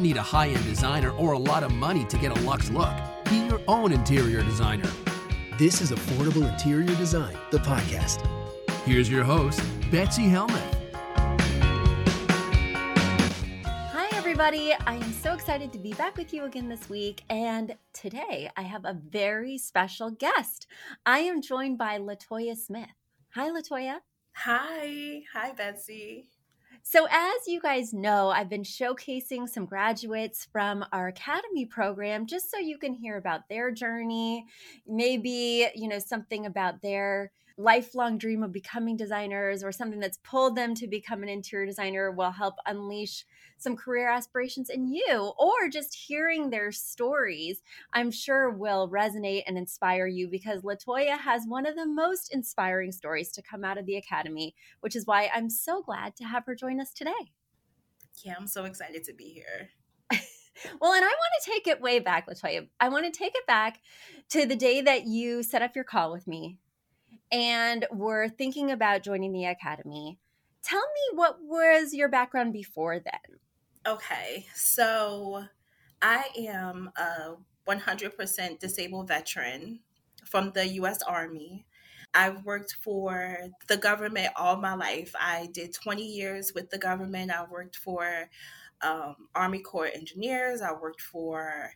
Don't need a high end designer or a lot of money to get a luxe look. Be your own interior designer. This is Affordable Interior Design, the podcast. Here's your host, Betsy Helmuth. Hi, everybody. I am so excited to be back with you again this week. And today I have a very special guest. I am joined by Latoyia Smith. Hi, Latoyia. Hi. Hi, Betsy. So, as you guys know, I've been showcasing some graduates from our academy program just so you can hear about their journey, maybe, you know, something about their lifelong dream of becoming designers or something that's pulled them to become an interior designer will help unleash some career aspirations in you or just hearing their stories i'm sure will resonate and inspire you because latoyia has one of the most inspiring stories to come out of the academy which is why i'm so glad to have her join us today Yeah, I'm so excited to be here. well, and I want to take it way back, Latoyia. I want to take it back to the day that you set up your call with me and were thinking about joining the academy. Tell me what was your background before then? Okay, so I am a 100% disabled veteran from the US Army. I've worked for the government all my life. I did 20 years with the government. I worked for um, Army Corps Engineers. I worked for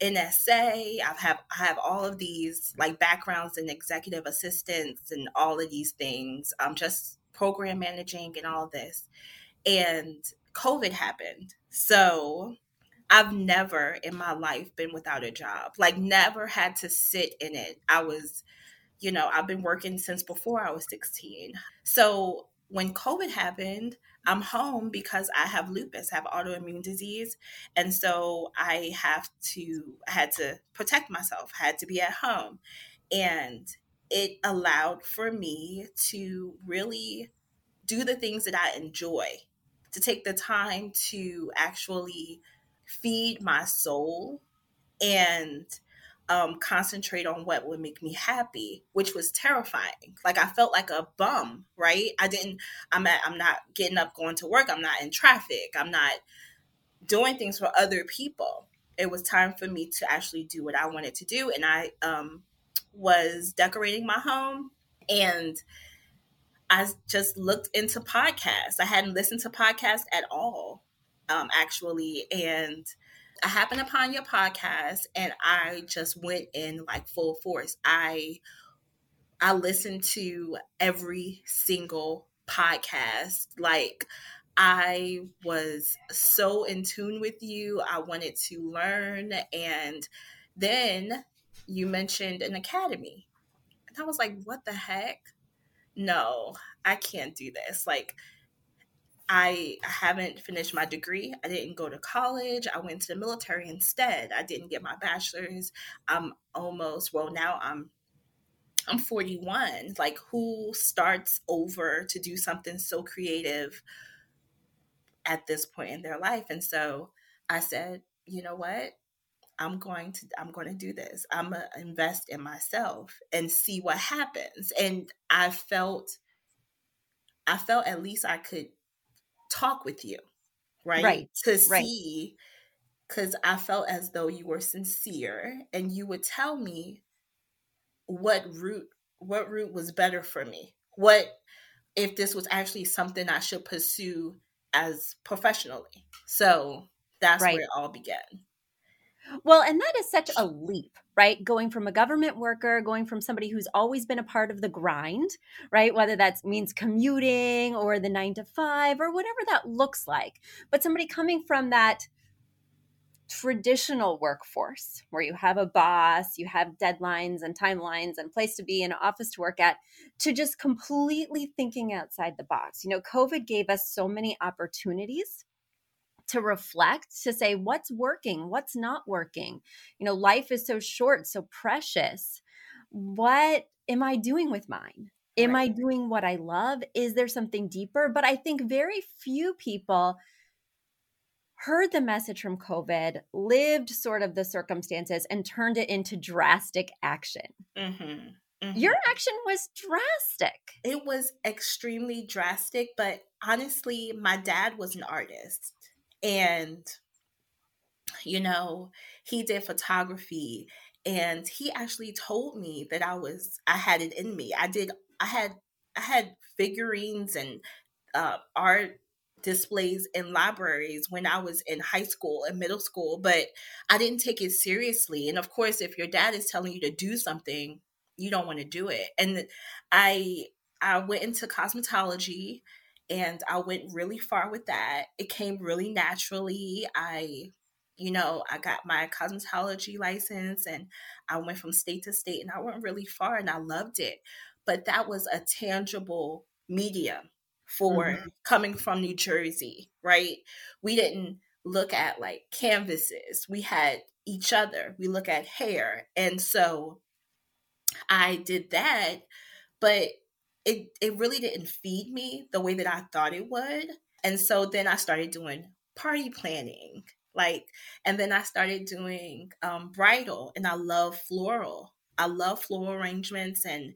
NSA. I have I have all of these like backgrounds in executive assistants and all of these things. I'm just program managing and all this. And COVID happened. So I've never in my life been without a job. Like never had to sit in it. I was, you know, I've been working since before I was 16. So when COVID happened, I'm home because I have lupus, I have autoimmune disease. And so I have to, I had to protect myself, had to be at home. And it allowed for me to really do the things that I enjoy, to take the time to actually feed my soul and um, concentrate on what would make me happy, which was terrifying. Like I felt like a bum, right? I didn't. I'm at. I'm not getting up, going to work. I'm not in traffic. I'm not doing things for other people. It was time for me to actually do what I wanted to do, and I um, was decorating my home, and I just looked into podcasts. I hadn't listened to podcasts at all, um, actually, and I happened upon your podcast and I just went in like full force. I I listened to every single podcast. Like I was so in tune with you. I wanted to learn and then you mentioned an academy. And I was like, "What the heck? No, I can't do this." Like I haven't finished my degree. I didn't go to college. I went to the military instead. I didn't get my bachelor's. I'm almost well now I'm I'm 41. Like who starts over to do something so creative at this point in their life? And so I said, you know what? I'm going to I'm going to do this. I'm going to invest in myself and see what happens. And I felt I felt at least I could talk with you, right? Right, To right. see because I felt as though you were sincere and you would tell me what route what route was better for me. What if this was actually something I should pursue as professionally. So that's right. where it all began. Well, and that is such a leap, right? Going from a government worker, going from somebody who's always been a part of the grind, right? Whether that means commuting or the nine to five or whatever that looks like. But somebody coming from that traditional workforce where you have a boss, you have deadlines and timelines and place to be and an office to work at, to just completely thinking outside the box. You know, COVID gave us so many opportunities to reflect, to say what's working, what's not working. You know, life is so short, so precious. What am I doing with mine? Am right. I doing what I love? Is there something deeper? But I think very few people heard the message from COVID, lived sort of the circumstances, and turned it into drastic action. Mm-hmm. Mm-hmm. Your action was drastic. It was extremely drastic, but honestly, my dad was an artist. And, you know, he did photography and he actually told me that I was, I had it in me. I did, I had, I had figurines and uh, art displays in libraries when I was in high school and middle school, but I didn't take it seriously. And of course, if your dad is telling you to do something, you don't want to do it. And I I went into cosmetology and I went really far with that. It came really naturally. I you know, I got my cosmetology license and I went from state to state and I went really far and I loved it. But that was a tangible medium for mm-hmm. coming from New Jersey, right? We didn't look at like canvases. We had each other. We look at hair. And so I did that, but it it really didn't feed me the way that I thought it would. And so then I started doing party planning. Like and then I started doing um, bridal and I love floral. I love floral arrangements and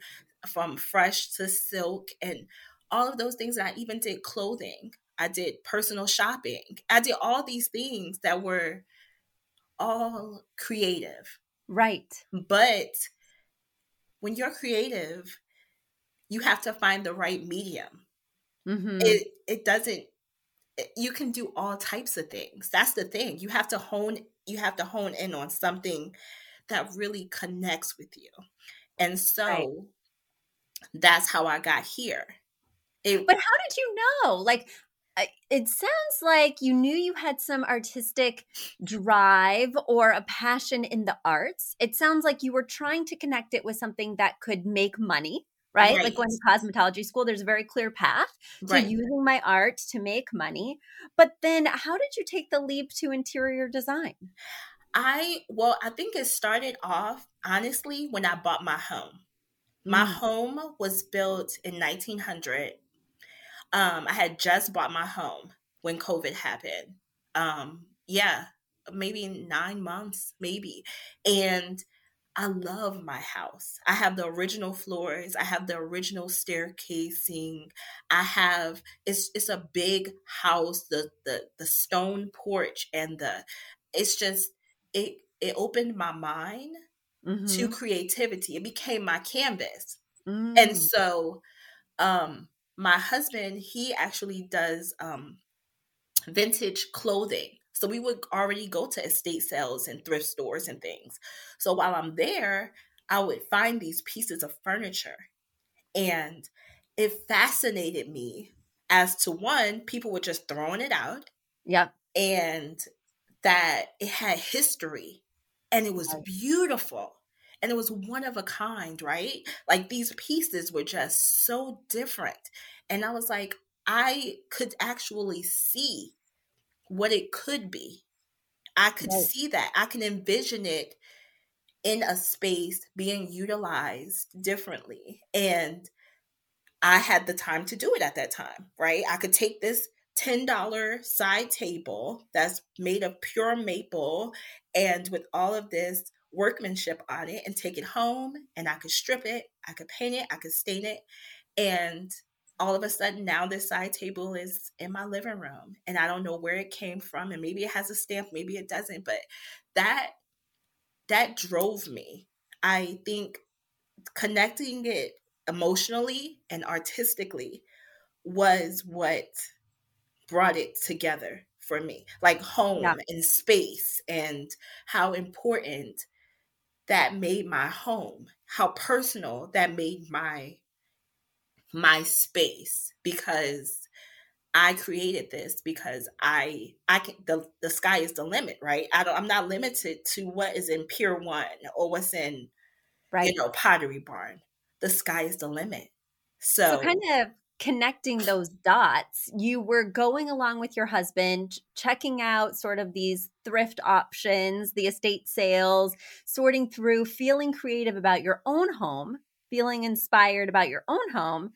from fresh to silk and all of those things. And I even did clothing. I did personal shopping. I did all these things that were all creative. Right. But when you're creative, you have to find the right medium. Mm-hmm. It it doesn't you can do all types of things. That's the thing. You have to hone you have to hone in on something that really connects with you. And so right. that's how I got here. It, but how did you know? Like, it sounds like you knew you had some artistic drive or a passion in the arts. It sounds like you were trying to connect it with something that could make money, right? right. Like going to cosmetology school, there's a very clear path to right. using my art to make money. But then how did you take the leap to interior design? I, well, I think it started off honestly when I bought my home. My mm. home was built in 1900 um, I had just bought my home when COVID happened. Um, yeah, maybe nine months, maybe. And I love my house. I have the original floors. I have the original staircasing. I have it's it's a big house. The the the stone porch and the it's just it it opened my mind mm-hmm. to creativity. It became my canvas. Mm. And so um my husband, he actually does um, vintage clothing. So we would already go to estate sales and thrift stores and things. So while I'm there, I would find these pieces of furniture. And it fascinated me as to one, people were just throwing it out. Yep. And that it had history and it was beautiful and it was one of a kind, right? Like these pieces were just so different. And I was like, I could actually see what it could be. I could right. see that. I can envision it in a space being utilized differently. And I had the time to do it at that time, right? I could take this $10 side table that's made of pure maple and with all of this workmanship on it and take it home and I could strip it, I could paint it, I could stain it. And all of a sudden now this side table is in my living room and I don't know where it came from and maybe it has a stamp, maybe it doesn't, but that that drove me. I think connecting it emotionally and artistically was what brought it together for me. Like home yeah. and space and how important that made my home, how personal that made my my space because I created this because I I can the the sky is the limit, right? I don't I'm not limited to what is in Pier 1 or what's in right. you know Pottery Barn. The sky is the limit. So, so kind of connecting those dots, you were going along with your husband, checking out sort of these thrift options, the estate sales, sorting through, feeling creative about your own home, feeling inspired about your own home,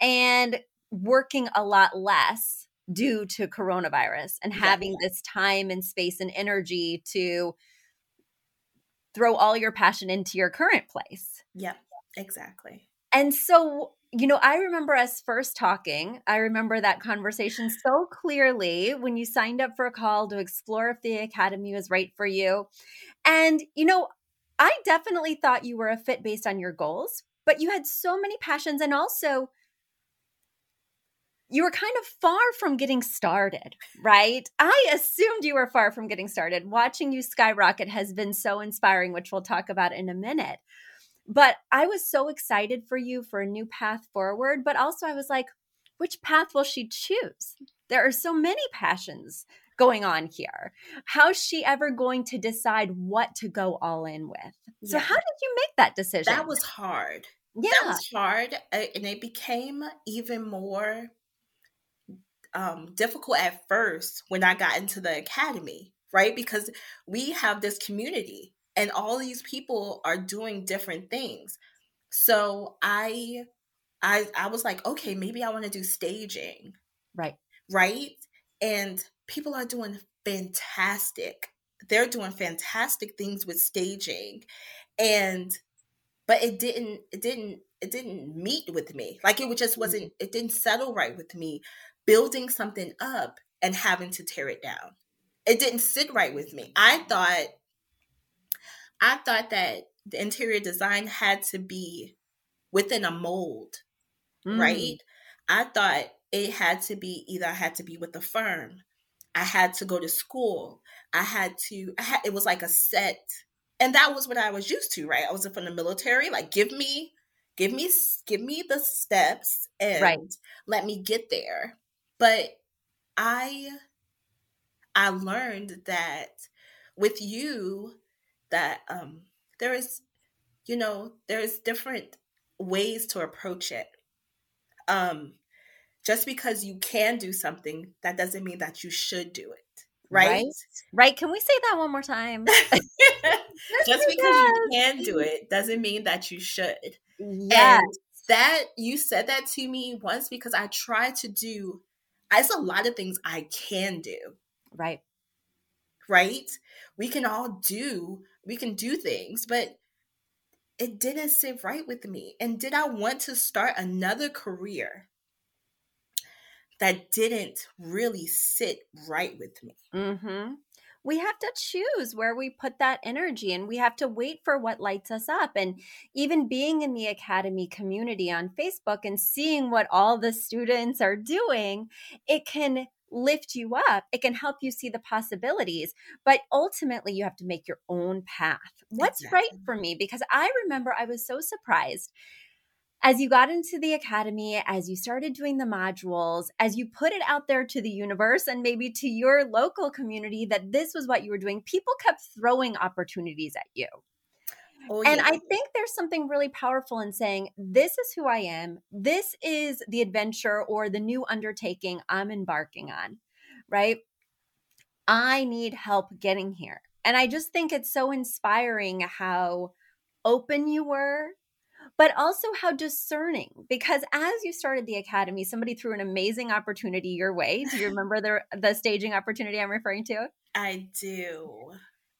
and working a lot less due to coronavirus and having yeah. this time and space and energy to throw all your passion into your current place. Yep, exactly. And so, you know, I remember us first talking. I remember that conversation so clearly when you signed up for a call to explore if the academy was right for you. And, you know, I definitely thought you were a fit based on your goals, but you had so many passions and also you were kind of far from getting started, right? I assumed you were far from getting started. Watching you skyrocket has been so inspiring, which we'll talk about in a minute. But I was so excited for you for a new path forward. But also, I was like, which path will she choose? There are so many passions going on here. How's she ever going to decide what to go all in with? So, yeah. how did you make that decision? That was hard. Yeah. That was hard. And it became even more um, difficult at first when I got into the academy, right? Because we have this community and all these people are doing different things. So I I I was like, okay, maybe I want to do staging. Right. Right? And people are doing fantastic. They're doing fantastic things with staging. And but it didn't it didn't it didn't meet with me. Like it just wasn't mm-hmm. it didn't settle right with me building something up and having to tear it down. It didn't sit right with me. I thought I thought that the interior design had to be within a mold, mm. right? I thought it had to be either I had to be with a firm, I had to go to school, I had to, I had, it was like a set. And that was what I was used to, right? I was from the military. Like, give me, give me, give me the steps and right. let me get there. But I, I learned that with you, that um, there is, you know, there's different ways to approach it. Um, just because you can do something, that doesn't mean that you should do it. Right? Right. right. Can we say that one more time? just because you can do it doesn't mean that you should. Yes. And that you said that to me once because I try to do it's a lot of things I can do. Right. Right? We can all do we can do things, but it didn't sit right with me. And did I want to start another career that didn't really sit right with me? Mm-hmm. We have to choose where we put that energy and we have to wait for what lights us up. And even being in the Academy community on Facebook and seeing what all the students are doing, it can lift you up. It can help you see the possibilities, but ultimately you have to make your own path. What's exactly. right for me? Because I remember I was so surprised as you got into the academy, as you started doing the modules, as you put it out there to the universe and maybe to your local community that this was what you were doing, people kept throwing opportunities at you. Oh, and yeah. I think there's something really powerful in saying, This is who I am. This is the adventure or the new undertaking I'm embarking on, right? I need help getting here. And I just think it's so inspiring how open you were, but also how discerning. Because as you started the academy, somebody threw an amazing opportunity your way. Do you remember the, the staging opportunity I'm referring to? I do.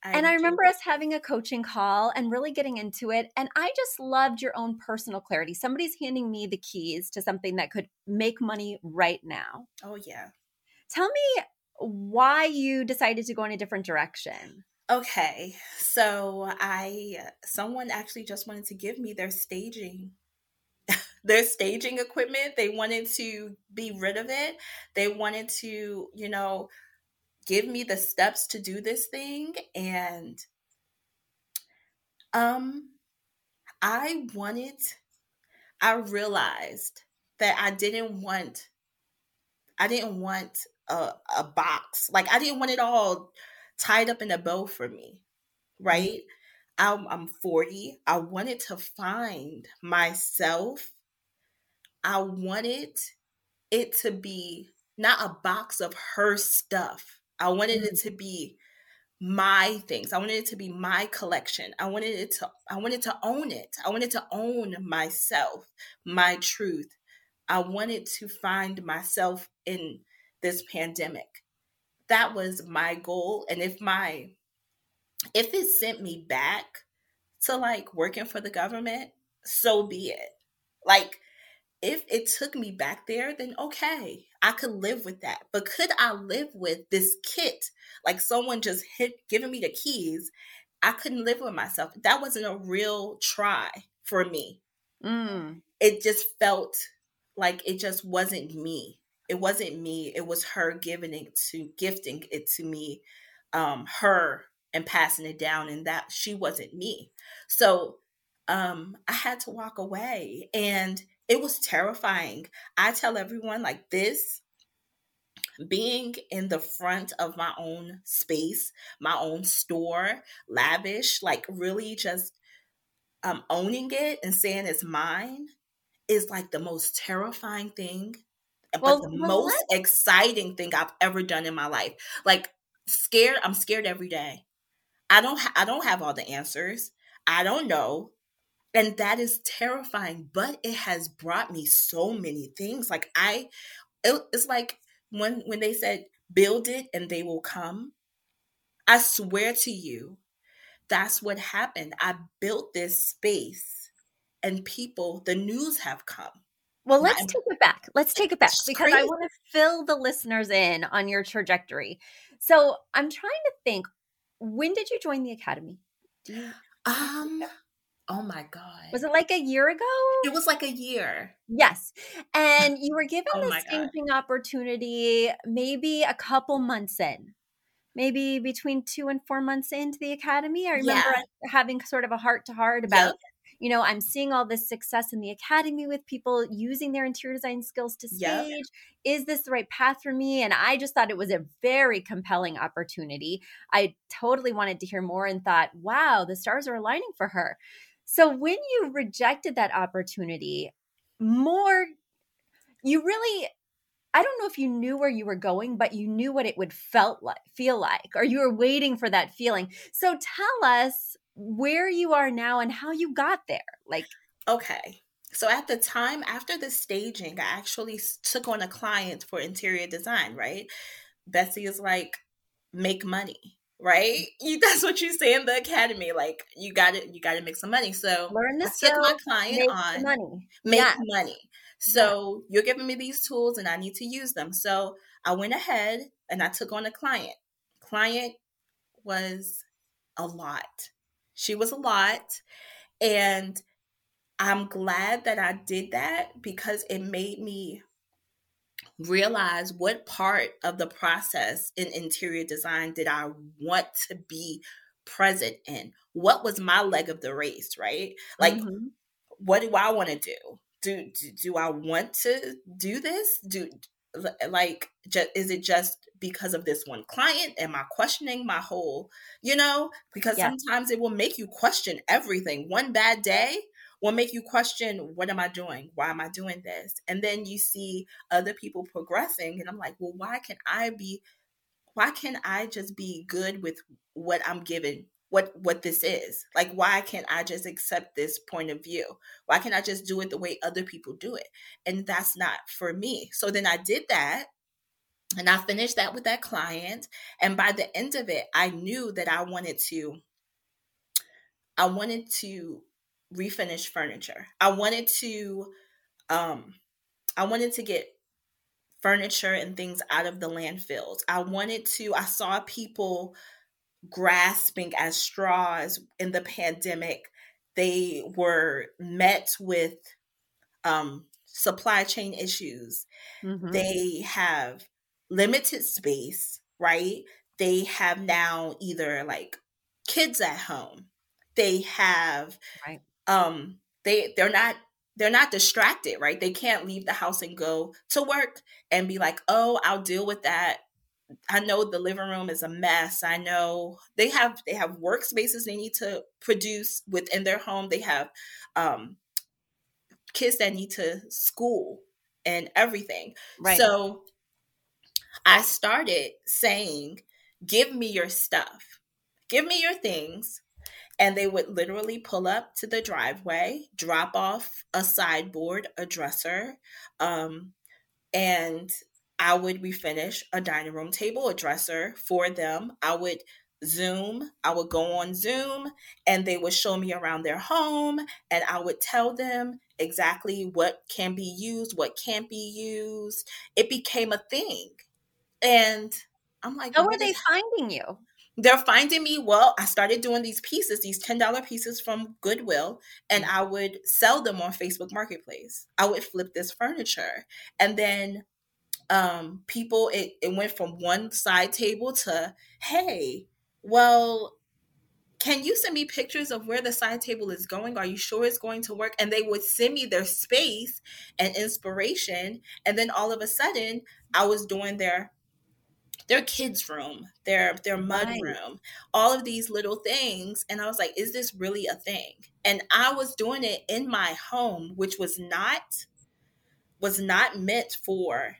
I and I remember do. us having a coaching call and really getting into it. And I just loved your own personal clarity. Somebody's handing me the keys to something that could make money right now. Oh, yeah. Tell me why you decided to go in a different direction. Okay. So I, someone actually just wanted to give me their staging their staging equipment. They wanted to be rid of it. They wanted to, you know, give me the steps to do this thing and um I wanted I realized that I didn't want I didn't want a, a box. Like I didn't want it all tied up in a bow for me. Right? I'm, I'm 40. I wanted to find myself. I wanted it to be not a box of her stuff. I wanted mm-hmm. it to be my things. I wanted it to be my collection. I wanted it to I wanted to own it. I wanted to own myself, my truth. I wanted to find myself in this pandemic. That was my goal and if my if it sent me back to like working for the government, so be it. Like if it took me back there, then okay, I could live with that. But could I live with this kit? Like someone just hit giving me the keys. I couldn't live with myself. That wasn't a real try for me. Mm. It just felt like it just wasn't me. It wasn't me. It was her giving it to gifting it to me, um, her and passing it down, and that she wasn't me. So um, I had to walk away. And it was terrifying. I tell everyone like this being in the front of my own space, my own store, lavish, like really just um, owning it and saying it's mine is like the most terrifying thing, well, but the well, most what? exciting thing I've ever done in my life. Like scared, I'm scared every day. I don't ha- I don't have all the answers. I don't know and that is terrifying but it has brought me so many things like i it, it's like when when they said build it and they will come i swear to you that's what happened i built this space and people the news have come well, let's take it back. Let's take it back because I want to fill the listeners in on your trajectory. So I'm trying to think when did you join the academy? You- um Oh my God. Was it like a year ago? It was like a year. Yes. And you were given oh staging opportunity maybe a couple months in, maybe between two and four months into the academy. I remember yeah. having sort of a heart to heart about. Yep. You know, I'm seeing all this success in the academy with people using their interior design skills to stage. Yep. Is this the right path for me? And I just thought it was a very compelling opportunity. I totally wanted to hear more and thought, wow, the stars are aligning for her. So when you rejected that opportunity, more, you really, I don't know if you knew where you were going, but you knew what it would felt like, feel like, or you were waiting for that feeling. So tell us where you are now and how you got there. Like, okay. So at the time after the staging, I actually took on a client for interior design, right? Betsy is like, make money right? You, that's what you say in the academy. Like you got to you got to make some money. So learn the skill. my client make on money. Make yes. money. So you're giving me these tools, and I need to use them. So I went ahead and I took on a client. Client was a lot. She was a lot, and I'm glad that I did that because it made me realize what part of the process in interior design did I want to be present in? What was my leg of the race, right? Like, mm-hmm. what do I want to do? Do, do do I want to do this? Do like just, is it just because of this one client? Am I questioning my whole, you know? Because yeah. sometimes it will make you question everything. One bad day will make you question what am I doing? Why am I doing this? And then you see other people progressing and I'm like, well, why can I be why can I just be good with what I'm given? What what this is? Like why can't I just accept this point of view? Why can't I just do it the way other people do it? And that's not for me. So then I did that And I finished that with that client. And by the end of it, I knew that I wanted to, I wanted to refinish furniture. I wanted to, um, I wanted to get furniture and things out of the landfills. I wanted to, I saw people grasping at straws in the pandemic. They were met with um, supply chain issues. Mm-hmm. They have limited space, right? They have now either like kids at home. They have right. um they they're not they're not distracted, right? They can't leave the house and go to work and be like, "Oh, I'll deal with that I know the living room is a mess. I know they have they have workspaces they need to produce within their home. They have um, kids that need to school and everything. Right. So I started saying, "Give me your stuff. Give me your things." And they would literally pull up to the driveway, drop off a sideboard, a dresser, um, and I would refinish a dining room table, a dresser for them. I would Zoom. I would go on Zoom and they would show me around their home and I would tell them exactly what can be used, what can't be used. It became a thing. And I'm like, how are they finding you? They're finding me. Well, I started doing these pieces, these $10 pieces from Goodwill, and mm. I would sell them on Facebook Marketplace. I would flip this furniture. And then um, people it, it went from one side table to hey well can you send me pictures of where the side table is going? Are you sure it's going to work? And they would send me their space and inspiration. And then all of a sudden i was doing their their kids room their their mud right. room all of these little things. And i was like is this really a thing? And i was doing it in my home which was not was not meant for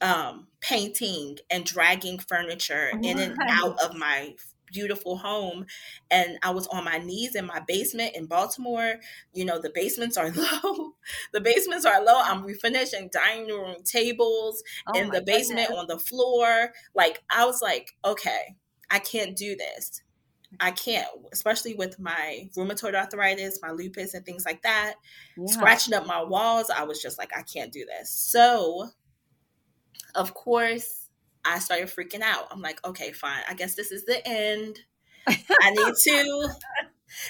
um, painting and dragging furniture in and out of my beautiful home and I was on my knees in my basement in Baltimore. You know, the basements are low. the basements are low. I'm refinishing dining room tables oh in the basement goodness. on the floor. Like I was like, okay, I can't do this. I can't, especially with my rheumatoid arthritis, my lupus, and things like that. Yeah. Scratching up my walls, I was just like, I can't do this. So of course, I started freaking out. I'm like, okay, fine. I guess this is the end. I need to.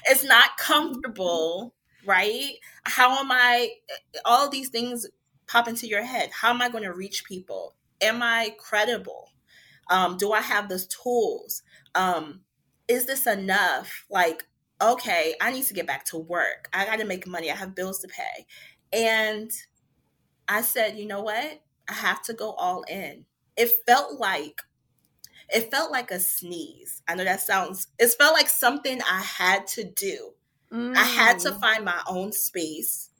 It's not comfortable, right? How am I? All these things pop into your head. How am I going to reach people? Am I credible? Um, do I have the tools? Um, is this enough? Like, okay, I need to get back to work. I got to make money. I have bills to pay. And I said, you know what? I have to go all in. It felt like it felt like a sneeze. I know that sounds it felt like something I had to do. Mm. I had to mm. find my own space.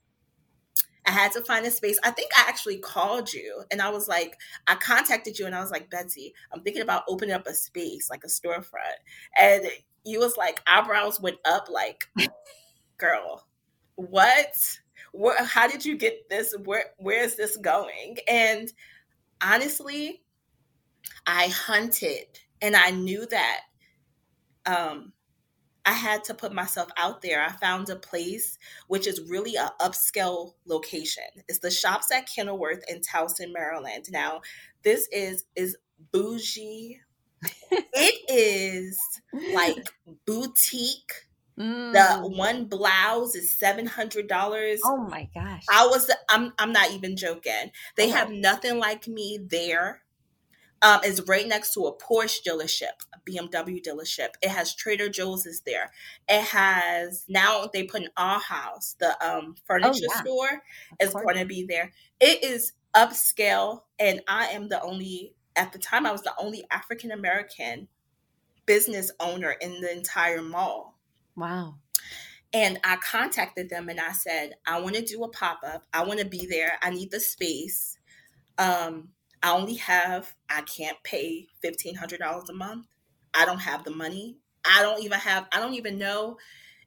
I had to find a space. I think I actually called you and I was like, I contacted you and I was like, Betsy, I'm thinking about opening up a space, like a storefront. And you was like, eyebrows went up, like, girl, what? Where, how did you get this? Where where is this going? And honestly, I hunted and I knew that um, I had to put myself out there. I found a place which is really a upscale location. It's the shops at Kenilworth in Towson, Maryland. Now, this is is bougie. it is like boutique Mm. The one blouse is seven hundred dollars. Oh my gosh! I was I'm I'm not even joking. They have nothing like me there. Um, it's right next to a Porsche dealership, a BMW dealership. It has Trader Joe's is there. It has now they put an House, the um furniture oh, yeah. store, is going to be there. It is upscale, and I am the only at the time I was the only African American business owner in the entire mall. Wow. And I contacted them and I said, I want to do a pop up. I want to be there. I need the space. Um, I only have, I can't pay $1,500 a month. I don't have the money. I don't even have, I don't even know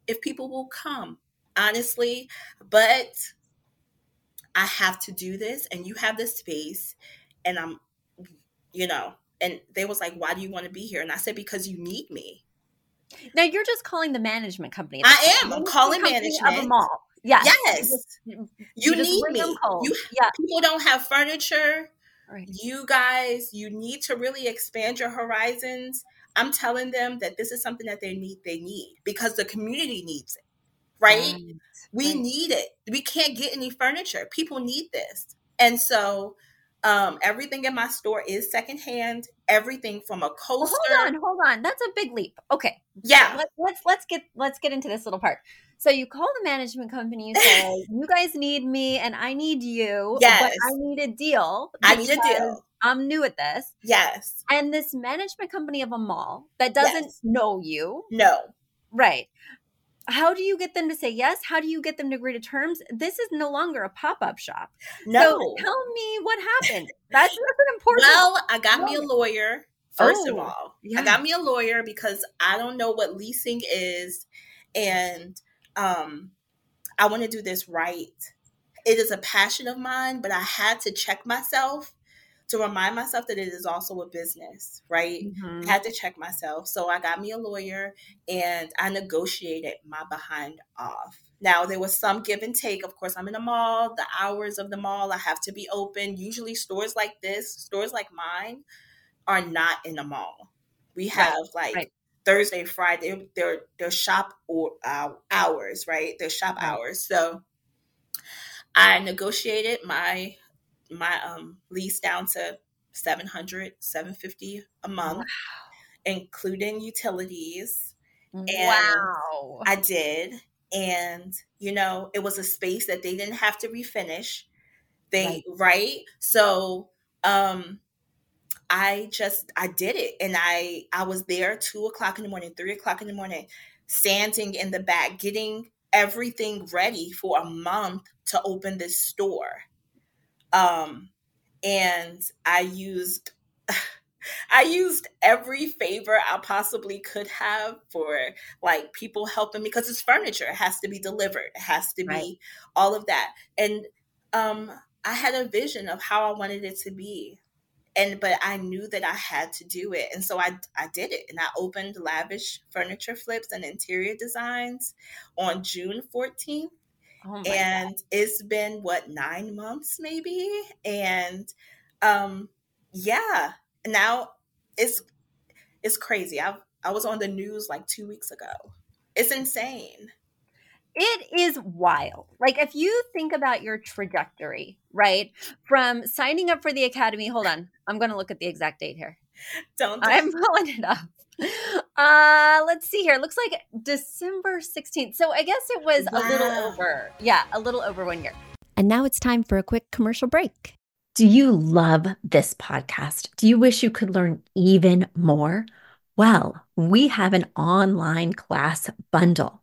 if people will come, honestly. But I have to do this and you have the space and I'm you know, and they was like, "Why do you want to be here?" And I said, "Because you need me." Now you're just calling the management company. I am. I'm calling management of a mall. Yes. Yes. You, you need me. You, yeah. People don't have furniture. Right. You guys, you need to really expand your horizons. I'm telling them that this is something that they need. They need because the community needs it. Right? right. We right. need it. We can't get any furniture. People need this. And so um, everything in my store is secondhand. Everything from a coaster. Well, hold on, hold on. That's a big leap. Okay. Yeah. Let, let's let's get let's get into this little part. So you call the management company, you say, "You guys need me, and I need you. Yes. But I need a deal. I need a deal. I'm new at this. Yes. And this management company of a mall that doesn't yes. know you. No. Right how do you get them to say yes? How do you get them to agree to terms? This is no longer a pop up shop. No. So tell me what happened. That's, that's an important. Well, I got me a lawyer. First oh, of all, yeah. I got me a lawyer because I don't know what leasing is, and um, I want to do this right. It is a passion of mine, but I had to check myself to remind myself that it is also a business, right? Mm-hmm. I had to check myself. So I got me a lawyer and I negotiated my behind off. Now, there was some give and take. Of course, I'm in a mall, the hours of the mall, I have to be open. Usually, stores like this, stores like mine, are not in a mall. We have right. like right. Thursday, Friday, they're, they're shop or, uh, hours, right? They're shop right. hours. So I negotiated my my um, lease down to 700 750 a month wow. including utilities. Wow. I did. And you know it was a space that they didn't have to refinish. They right, right? so um i just i did it. And i i was there two o'clock in the morning three o'clock in the morning standing in the back getting everything ready for a month to open this store um, and I used I used every favor I possibly could have for like people helping me because it's furniture. It has to be delivered. It has to right. be all of that. And um, I had a vision of how I wanted it to be. And but I knew that I had to do it. And so I I did it. And I opened lavish furniture flips and interior designs on June 14th Oh and God. it's been what nine months maybe, and um, yeah, now it's it's crazy. I I was on the news like two weeks ago. It's insane. It is wild. Like if you think about your trajectory, right? From signing up for the academy, hold on. I'm going to look at the exact date here. Don't, don't. I'm pulling it up. Uh, let's see here. It looks like December 16th. So I guess it was wow. a little over. Yeah, a little over one year. And now it's time for a quick commercial break. Do you love this podcast? Do you wish you could learn even more? Well, we have an online class bundle.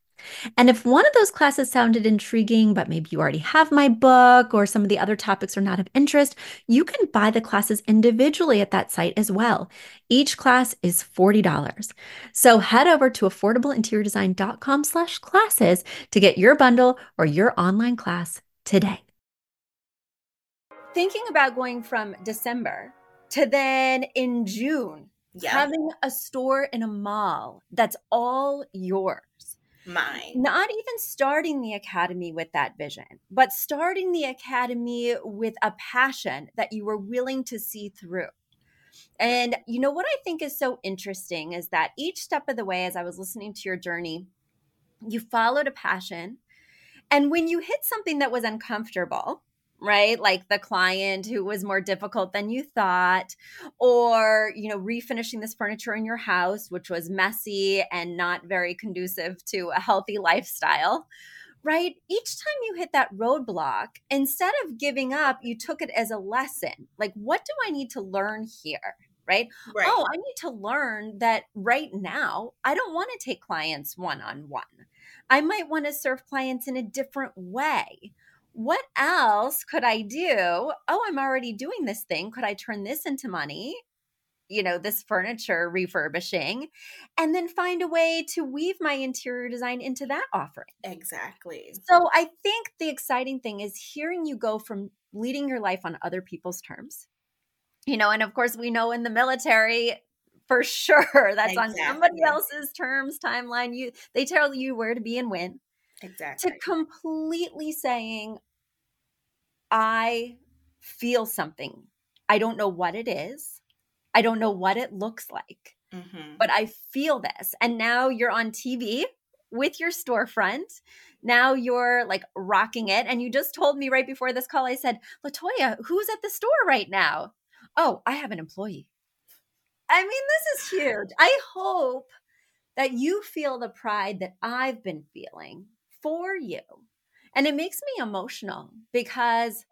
And if one of those classes sounded intriguing, but maybe you already have my book or some of the other topics are not of interest, you can buy the classes individually at that site as well. Each class is $40. So head over to affordableinteriordesign.com slash classes to get your bundle or your online class today. Thinking about going from December to then in June, yeah. having a store in a mall that's all yours mine. Not even starting the academy with that vision, but starting the academy with a passion that you were willing to see through. And you know what I think is so interesting is that each step of the way, as I was listening to your journey, you followed a passion. And when you hit something that was uncomfortable, right? Like the client who was more difficult than you thought, or, you know, refinishing this furniture in your house, which was messy and not very conducive to a healthy lifestyle, right? Each time you hit that roadblock, instead of giving up, you took it as a lesson. Like, what do I need to learn here? Right? right? Oh, I need to learn that right now, I don't want to take clients one on one. I might want to serve clients in a different way what else could I do? Oh, I'm already doing this thing. Could I turn this into money? You know, this furniture refurbishing, and then find a way to weave my interior design into that offering. Exactly. So I think the exciting thing is hearing you go from leading your life on other people's terms. You know, and of course, we know in the military, for sure that's exactly. on somebody else's terms timeline you they tell you where to be and when Exactly. To completely saying, I feel something. I don't know what it is. I don't know what it looks like, mm-hmm. but I feel this. And now you're on TV with your storefront. Now you're like rocking it. And you just told me right before this call, I said, Latoyia, who's at the store right now? Oh, I have an employee. I mean, this is huge. I hope that you feel the pride that I've been feeling for you. And it makes me emotional because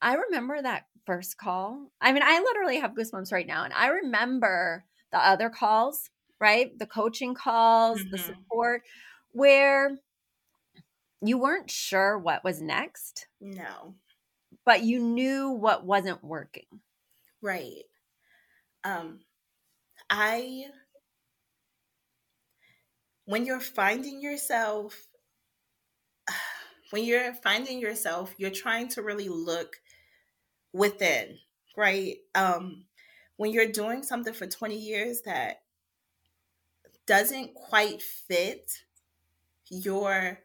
I remember that first call. I mean, I literally have goosebumps right now. And I remember the other calls, right? The coaching calls, mm-hmm. the support, where you weren't sure what was next. No. But you knew what wasn't working. Right. Um, I, when you're finding yourself when you're finding yourself, you're trying to really look within, right? Um, when you're doing something for 20 years that doesn't quite fit your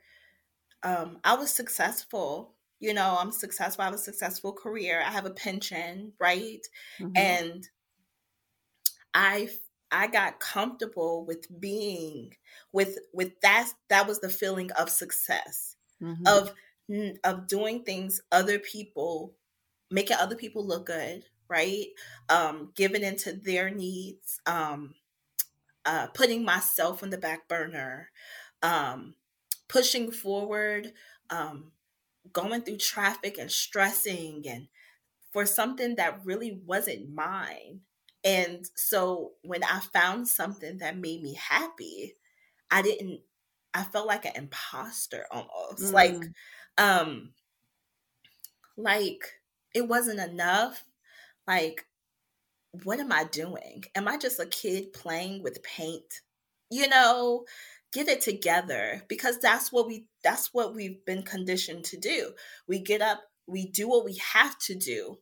um I was successful, you know, I'm successful, I have a successful career, I have a pension, right? Mm-hmm. And I I got comfortable with being with with that that was the feeling of success mm-hmm. of of doing things other people making other people look good right um giving into their needs um uh putting myself on the back burner um pushing forward um going through traffic and stressing and for something that really wasn't mine and so when i found something that made me happy i didn't I felt like an imposter almost. Mm. Like um like it wasn't enough. Like what am I doing? Am I just a kid playing with paint? You know, get it together because that's what we that's what we've been conditioned to do. We get up, we do what we have to do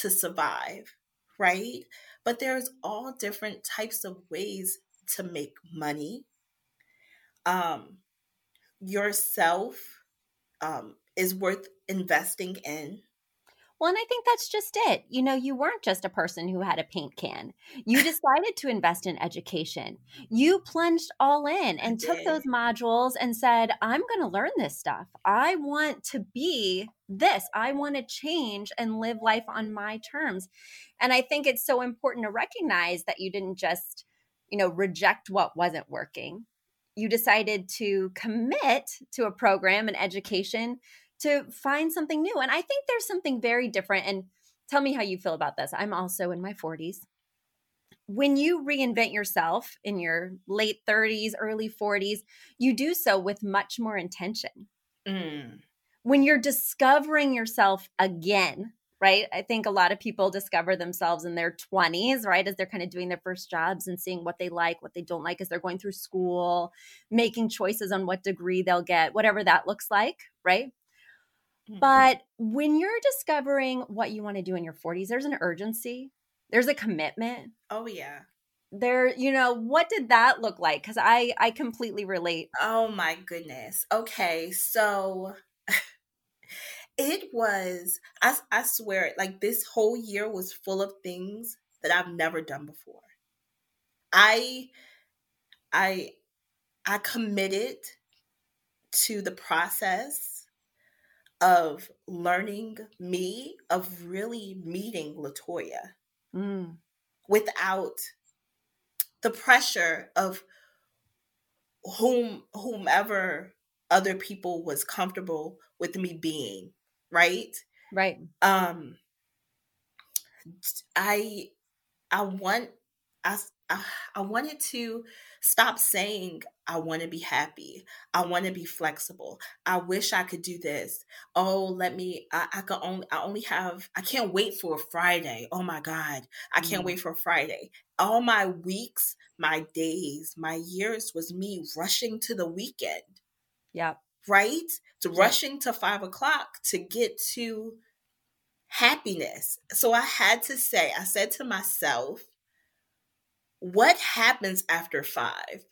to survive, right? But there's all different types of ways to make money, um, yourself um, is worth investing in. Well, and I think that's just it. You know, you weren't just a person who had a paint can. You decided to invest in education. You plunged all in and took those modules and said, I'm going to learn this stuff. I want to be this. I want to change and live life on my terms. And I think it's so important to recognize that you didn't just, you know, reject what wasn't working you decided to commit to a program and education to find something new. And I think there's something very different. And tell me how you feel about this. I'm also in my 40s. When you reinvent yourself in your late 30s, early 40s, you do so with much more intention. Mm. When you're discovering yourself again, right? I think a lot of people discover themselves in their 20s, right? As they're kind of doing their first jobs and seeing what they like, what they don't like as they're going through school, making choices on what degree they'll get, whatever that looks like, right? Mm-hmm. But when you're discovering what you want to do in your 40s, there's an urgency, there's a commitment. Oh, yeah. There, you know, what did that look like? Because I, I completely relate. Oh my goodness. Okay, so it was I, I swear like this whole year was full of things that i've never done before i i i committed to the process of learning me, of really meeting Latoyia Mm. without the pressure of whom whomever other people was comfortable with me being, right? Right. Um I I want I I wanted to stop saying I want to be happy. I want to be flexible. I wish I could do this. Oh, let me I, I could only I only have I can't wait for a Friday. Oh my god. I can't Mm. wait for a Friday. All my weeks, my days, my years was me rushing to the weekend Yeah. Right? To rushing to five o'clock to get to happiness. So I had to say, I said to myself, what happens after five?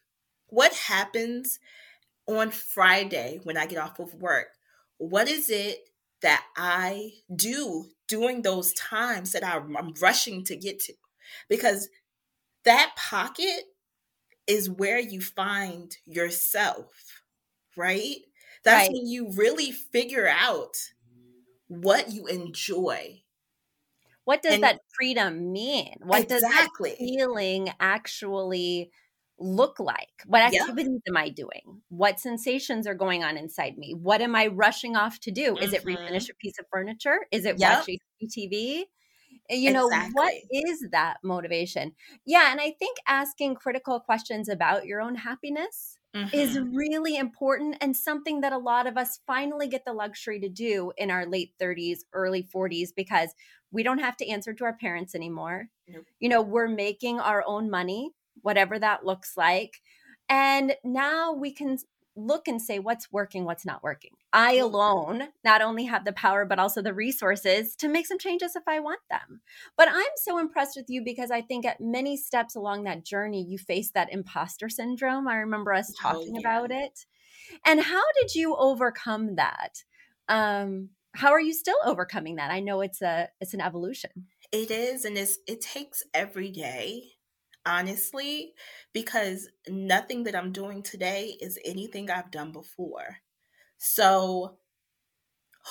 What happens on Friday when I get off of work? What is it that I do during those times that I'm, I'm rushing to get to? Because that pocket is where you find yourself, right? That's Right. when you really figure out what you enjoy. What does And- that freedom mean? What does that feeling actually look like? What Yeah. activities am I doing? What sensations are going on inside me? What am I rushing off to do? Is it Mhm. refinish a piece of furniture? Is it Yep. watch TV? You know, what Exactly. is that motivation? Yeah, and I think asking critical questions about your own happiness is Mhm. really important and something that a lot of us finally get the luxury to do in our late 30s, early 40s because we don't have to answer to our parents anymore. Nope. You know, we're making our own money, whatever that looks like. And now we can look and say what's working, what's not working. I alone not only have the power, but also the resources to make some changes if I want them. But I'm so impressed with you because I think at many steps along that journey, you faced that imposter syndrome. I remember us Oh, talking yeah. about it. And how did you overcome that? Um, how are you still overcoming that? I know it's a it's an evolution. It is, and it's it takes every day, honestly, because nothing that I'm doing today is anything I've done before. So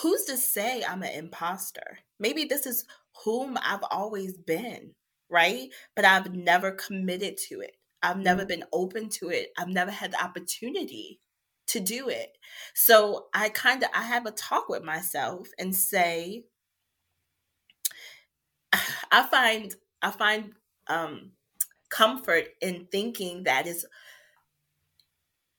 who's to say I'm an imposter? Maybe this is whom I've always been, right? But I've never committed to it. I've never been open to it. I've never had the opportunity to do it. So I kind of I have a talk with myself and say I find I find um comfort in thinking that is it's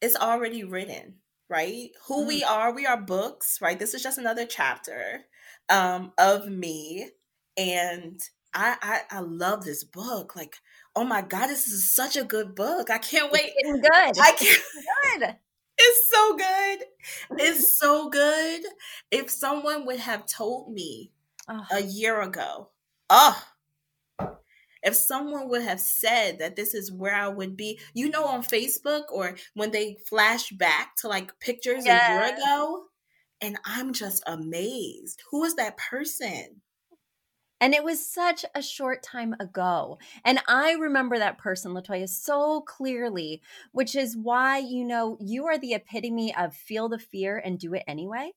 it's already written, right? Who we are, we are books, right? This is just another chapter um of me and I, I I love this book. Like, oh my god, this is such a good book. I can't wait. It's good. I It's can't good. it's so good. It's so good. If someone would have told me Oh, a year ago. Oh, if someone would have said that this is where I would be, you know, on Facebook or when they flash back to like pictures a year ago, and I'm just amazed. Who is that person? And it was such a short time ago. And I remember that person, Latoyia, so clearly, which is why, you know, you are the epitome of feel the fear and do it anyway.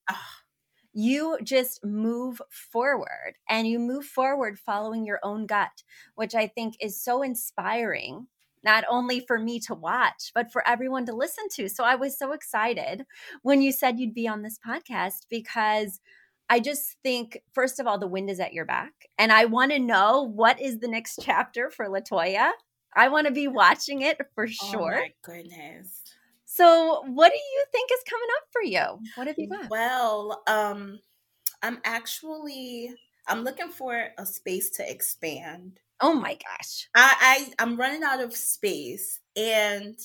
You just move forward and you move forward following your own gut, which I think is so inspiring, not only for me to watch, but for everyone to listen to. So I was so excited when you said you'd be on this podcast because I just think, first of all, the wind is at your back. And I want to know what is the next chapter for Latoyia. I want to be watching it for Oh sure. my goodness. So, what do you think is coming up for you? What have you got? Well, um, I'm actually I'm looking for a space to expand. Oh my gosh. I, I I'm running out of space and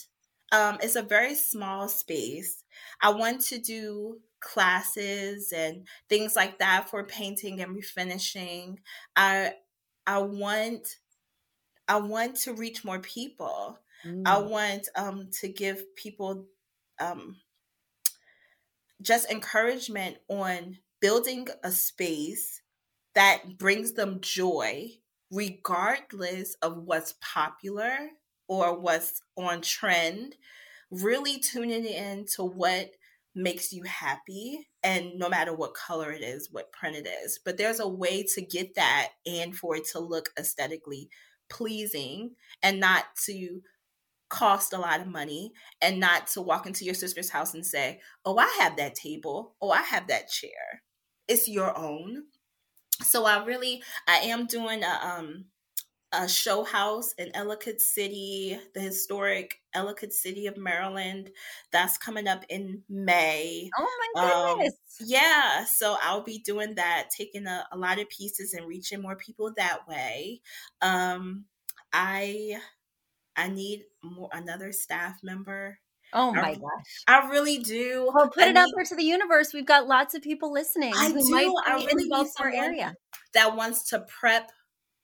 um it's a very small space. I want to do classes and things like that for painting and refinishing. I I want I want to reach more people. I Mm. want um to give people um just encouragement on building a space that brings them joy regardless of what's popular or what's on trend really tuning in to what makes you happy and no matter what color it is, what print it is. But there's a way to get that and for it to look aesthetically pleasing and not to cost a lot of money and not to walk into your sister's house and say, Oh, I have that table. Oh, I have that chair. It's your own. So I really I am doing a um a show house in Ellicott City, the historic Ellicott City of Maryland. That's coming up in May. Oh my goodness. Um, yeah. So I'll be doing that, taking a, a, lot of pieces and reaching more people that way. Um, I I need more another staff member. Oh my I, gosh. I really do. Well, put I it out there to the universe. We've got lots of people listening. I do. I really need someone area. that wants to prep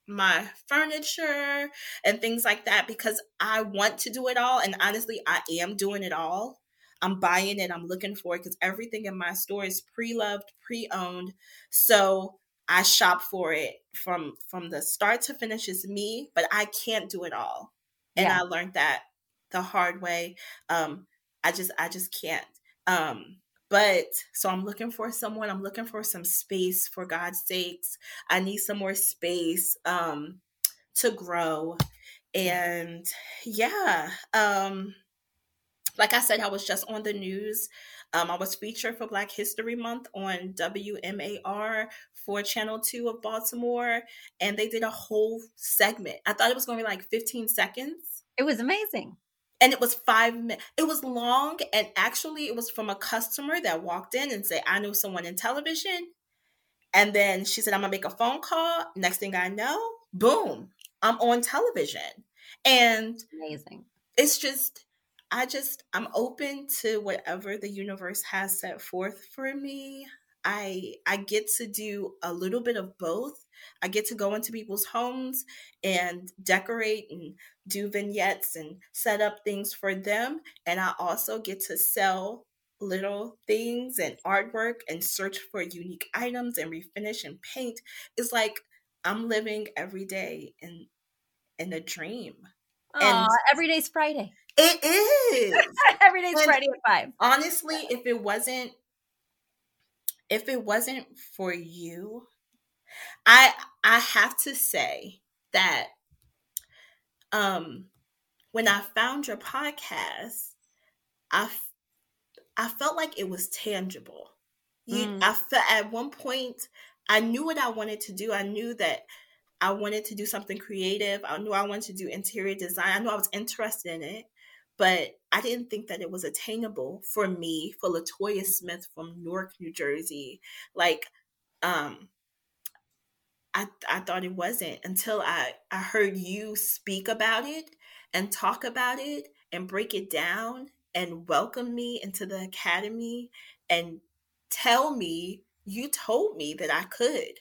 my furniture and things like that because I want to do it all. And honestly, I am doing it all. I'm buying it, I'm looking for it because everything in my store is pre-loved, pre-owned. So I shop for it from from the start to finish is me, but I can't do it all. And Yeah. I learned that the hard way. Um, I just I just can't. Um, but so I'm looking for someone, I'm looking for some space for God's sakes. I need some more space um to grow. And yeah, um like I said, I was just on the news. Um, I was featured for Black History Month on WMAR for Channel 2 of Baltimore, and they did a whole segment. I thought it was going to be like 15 seconds, It was amazing. and it was five minutes. It was long, and actually, it was from a customer that walked in and said, I know someone in television. And then she said, I'm going to make a phone call. Next thing I know, boom, I'm on television. And Amazing. it's just i just i'm open to whatever the universe has set forth for me i i get to do a little bit of both i get to go into people's homes and decorate and do vignettes and set up things for them and i also get to sell little things and artwork and search for unique items and refinish and paint it's like i'm living every day in in a dream Aw, every day's Friday. it is every day's And- Friday at five. honestly if it wasn't if it wasn't for you i i have to say that um when i found your podcast i i felt like it was tangible. You Mm. i felt at one point i knew what i wanted to do. I knew that i wanted to do something creative. I knew i wanted to do interior design. I knew i was interested in it but I didn't think that it was attainable for me, for Latoyia Smith from Newark, New Jersey. Like, um, I I thought it wasn't until I I heard you speak about it and talk about it and break it down and welcome me into the academy and tell me you told me that I could.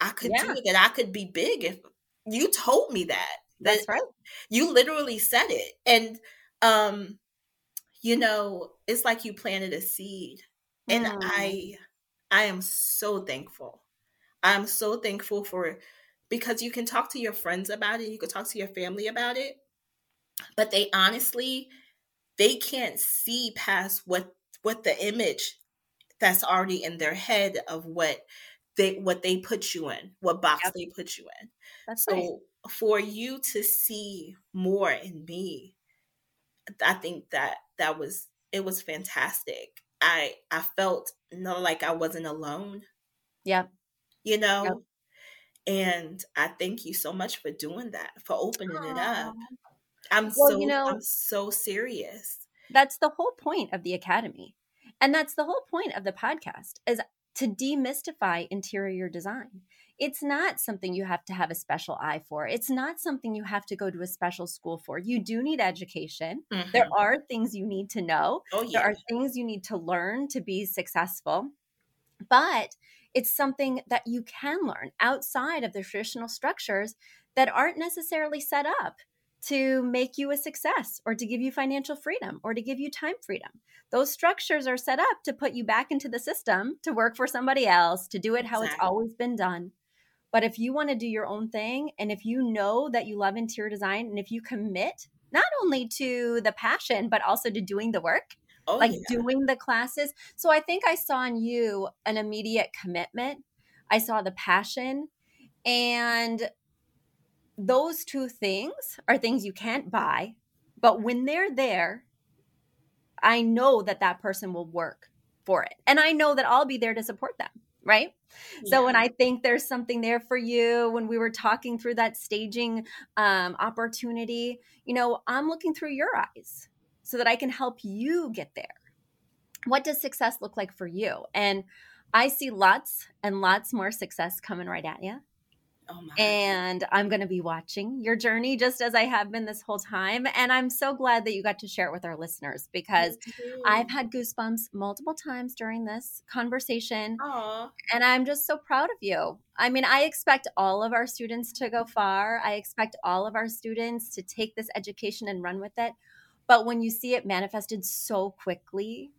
I could Yeah. do it, that I could be big if you told me that. That That's right. you literally said it and um you know it's like you planted a seed and Mm. i i am so thankful i'm so thankful for because you can talk to your friends about it you can talk to your family about it but they honestly they can't see past what what the image that's already in their head of what they what they put you in what box Yep. they put you in That's so right. for you to see more in me, I think that that was it was fantastic. I I felt no like I wasn't alone, Yep. you know. Yep. And I thank you so much for doing that, for opening it up. I'm Well, so you know- I'm so serious. That's the whole point of the academy. And that's the whole point of the podcast is to demystify interior design. It's not something you have to have a special eye for. It's not something you have to go to a special school for. You do need education. There Mhm. are things you need to know. oh There are things you need to learn to be successful. But it's something that you can learn outside of the traditional structures that aren't necessarily set up to make you a success or to give you financial freedom or to give you time freedom. Those structures are set up to put you back into the system to work for somebody else, to do it how it's always been done. But if you want to do your own thing and if you know that you love interior design and if you commit not only to the passion but also to doing the work, oh, like yeah. doing the classes. So I think I saw in you an immediate commitment. I saw the passion. And those two things are things you can't buy. But when they're there, I know that that person will work for it. And I know that I'll be there to support them right? Yeah. So when I think there's something there for you, when we were talking through that staging um, opportunity, you know, I'm looking through your eyes so that I can help you get there. What does success look like for you? And I see lots and lots more success coming right at you. Oh and I'm going to be watching your journey just as I have been this whole time. And I'm so glad that you got to share it with our listeners because I've had goosebumps multiple times during this conversation. Aww. And I'm just so proud of you. I mean, I expect all of our students to go far. I expect all of our students to take this education and run with it. But when you see it manifested so quickly,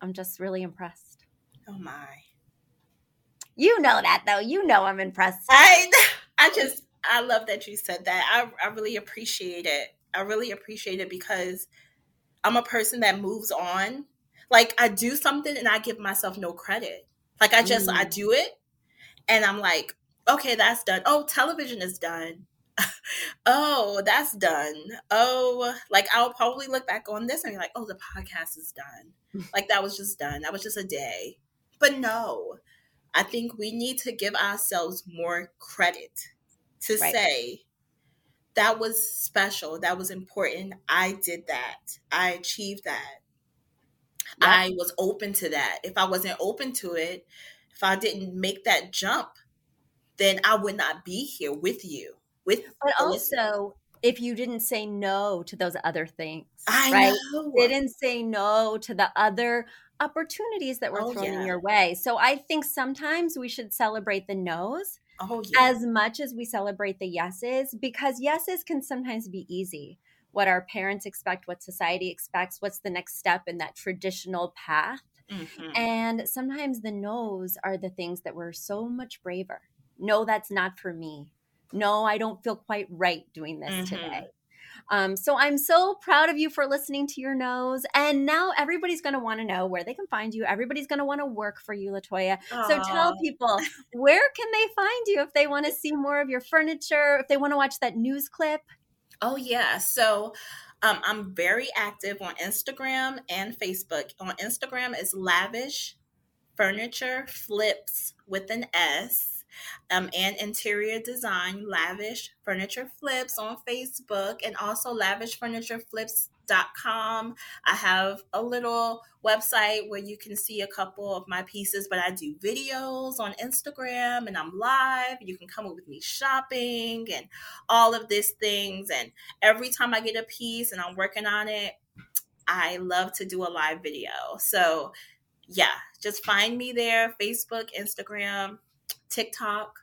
I'm just really impressed. Oh my. You know that though. You know I'm impressed. I I just I love that you said that. I I really appreciate it. I really appreciate it because I'm a person that moves on. Like I do something and I give myself no credit. Like I just mm. I do it and I'm like, okay, that's done. Oh, television is done. oh, that's done. Oh, like I'll probably look back on this and be like, oh, the podcast is done. like that was just done. That was just a day. But no, I think we need to give ourselves more credit to right. say that was special, that was important. I did that. I achieved that. Yep. I was open to that. If I wasn't open to it, if I didn't make that jump, then I would not be here with you. With but also if you didn't say no to those other things, I right? Know. Didn't say no to the other opportunities that were oh, thrown yeah. in your way. So I think sometimes we should celebrate the no's oh, yeah. as much as we celebrate the yeses because yeses can sometimes be easy. What our parents expect, what society expects, what's the next step in that traditional path. Mm-hmm. And sometimes the no's are the things that we're so much braver. No, that's not for me. No, I don't feel quite right doing this mm-hmm. today. Um, so I'm so proud of you for listening to your nose. And now everybody's going to want to know where they can find you. Everybody's going to want to work for you, Latoyia. Aww. So tell people where can they find you if they want to see more of your furniture, if they want to watch that news clip. Oh yeah. So um, I'm very active on Instagram and Facebook. On Instagram is lavish furniture flips with an S um, and interior design, Lavish Furniture Flips on Facebook, and also lavishfurnitureflips.com. I have a little website where you can see a couple of my pieces, but I do videos on Instagram and I'm live. You can come with me shopping and all of these things. And every time I get a piece and I'm working on it, I love to do a live video. So, yeah, just find me there Facebook, Instagram, TikTok.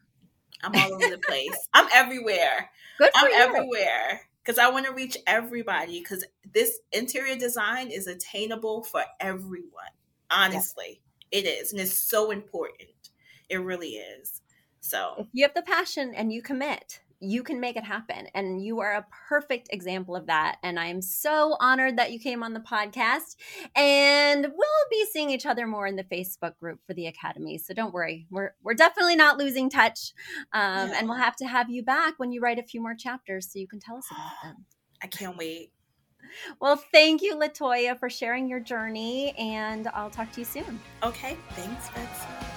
I'm all over the place. I'm everywhere. Good I'm you. everywhere because I want to reach everybody because this interior design is attainable for everyone. Honestly, yes. it is. And it's so important. It really is. So, if you have the passion and you commit, you can make it happen. And you are a perfect example of that. And I'm so honored that you came on the podcast. And we'll be seeing each other more in the Facebook group for the Academy. So don't worry, we're, we're definitely not losing touch. Um, yeah. And we'll have to have you back when you write a few more chapters so you can tell us about them. I can't wait. Well, thank you, Latoyia, for sharing your journey. And I'll talk to you soon. Okay. Thanks, Betsy.